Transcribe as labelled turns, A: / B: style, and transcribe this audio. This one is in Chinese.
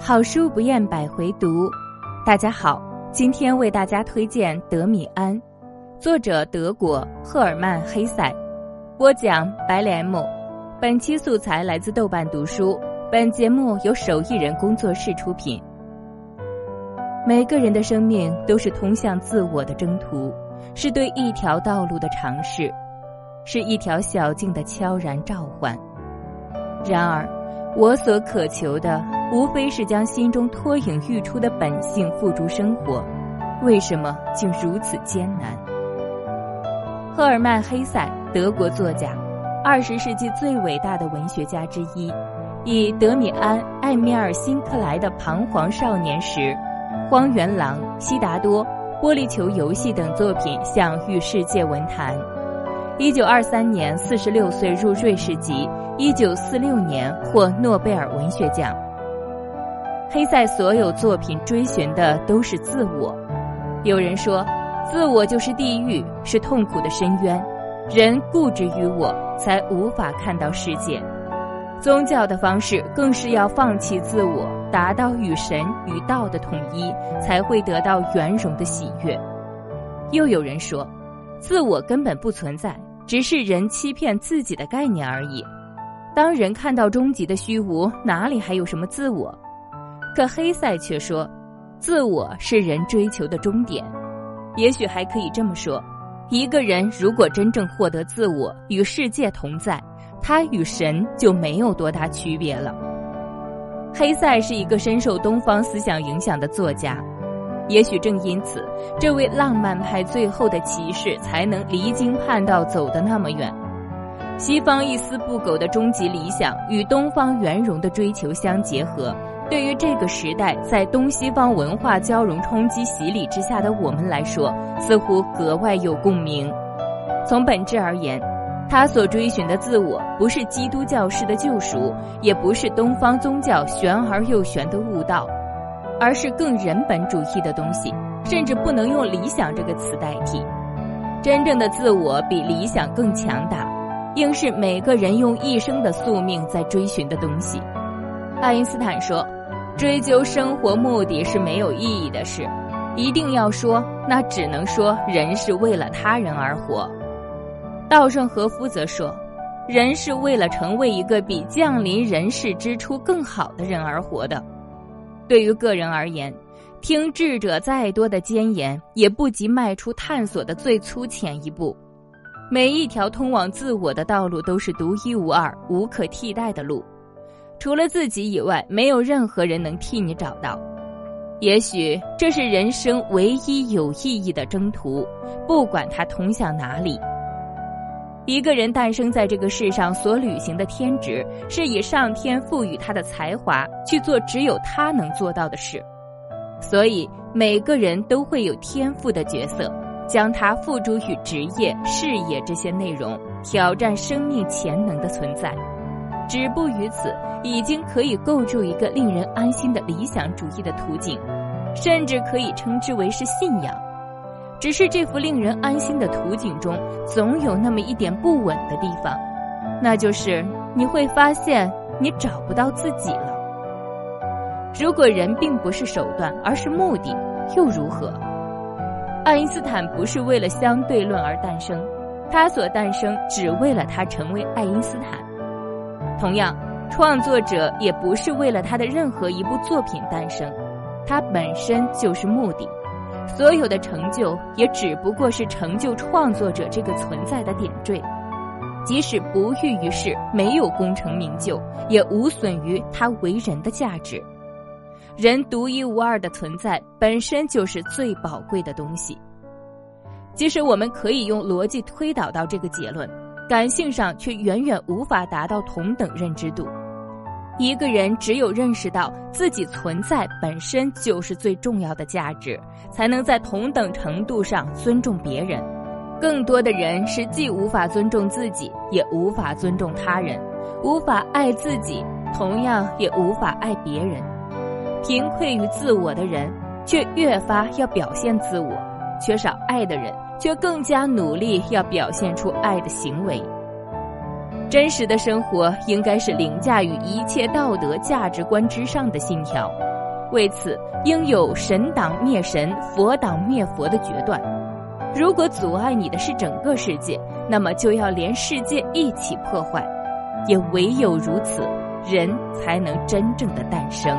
A: 好书不厌百回读，大家好，今天为大家推荐《德米安》，作者德国赫尔曼·黑塞，播讲白莲木。本期素材来自豆瓣读书，本节目由手艺人工作室出品。每个人的生命都是通向自我的征途，是对一条道路的尝试，是一条小径的悄然召唤。然而，我所渴求的，无非是将心中脱颖欲出的本性付诸生活。为什么竟如此艰难？赫尔曼·黑塞，德国作家，二十世纪最伟大的文学家之一，以德米安·艾米尔·辛克莱的《彷徨少年时》《荒原狼》《悉达多》《玻璃球游戏》等作品享誉世界文坛。一九二三年，四十六岁入瑞士籍。一九四六年获诺贝尔文学奖。黑塞所有作品追寻的都是自我。有人说，自我就是地狱，是痛苦的深渊。人固执于我，才无法看到世界。宗教的方式更是要放弃自我，达到与神与道的统一，才会得到圆融的喜悦。又有人说，自我根本不存在，只是人欺骗自己的概念而已。当人看到终极的虚无，哪里还有什么自我？可黑塞却说，自我是人追求的终点。也许还可以这么说：一个人如果真正获得自我，与世界同在，他与神就没有多大区别了。黑塞是一个深受东方思想影响的作家，也许正因此，这位浪漫派最后的骑士才能离经叛道，走得那么远。西方一丝不苟的终极理想与东方圆融的追求相结合，对于这个时代在东西方文化交融冲击洗礼之下的我们来说，似乎格外有共鸣。从本质而言，他所追寻的自我，不是基督教式的救赎，也不是东方宗教玄而又玄的悟道，而是更人本主义的东西，甚至不能用理想这个词代替。真正的自我比理想更强大。应是每个人用一生的宿命在追寻的东西。爱因斯坦说：“追究生活目的是没有意义的事，一定要说，那只能说人是为了他人而活。”稻盛和夫则说：“人是为了成为一个比降临人世之初更好的人而活的。”对于个人而言，听智者再多的谏言，也不及迈出探索的最粗浅一步。每一条通往自我的道路都是独一无二、无可替代的路，除了自己以外，没有任何人能替你找到。也许这是人生唯一有意义的征途，不管它通向哪里。一个人诞生在这个世上所履行的天职，是以上天赋予他的才华去做只有他能做到的事，所以每个人都会有天赋的角色。将它付诸于职业、事业这些内容，挑战生命潜能的存在，止步于此，已经可以构筑一个令人安心的理想主义的图景，甚至可以称之为是信仰。只是这幅令人安心的图景中，总有那么一点不稳的地方，那就是你会发现你找不到自己了。如果人并不是手段，而是目的，又如何？爱因斯坦不是为了相对论而诞生，他所诞生只为了他成为爱因斯坦。同样，创作者也不是为了他的任何一部作品诞生，他本身就是目的。所有的成就也只不过是成就创作者这个存在的点缀，即使不遇于世，没有功成名就，也无损于他为人的价值。人独一无二的存在本身就是最宝贵的东西。即使我们可以用逻辑推导到这个结论，感性上却远远无法达到同等认知度。一个人只有认识到自己存在本身就是最重要的价值，才能在同等程度上尊重别人。更多的人是既无法尊重自己，也无法尊重他人，无法爱自己，同样也无法爱别人。贫困于自我的人，却越发要表现自我；缺少爱的人，却更加努力要表现出爱的行为。真实的生活应该是凌驾于一切道德价值观之上的信条。为此，应有神党灭神、佛党灭佛的决断。如果阻碍你的是整个世界，那么就要连世界一起破坏。也唯有如此，人才能真正的诞生。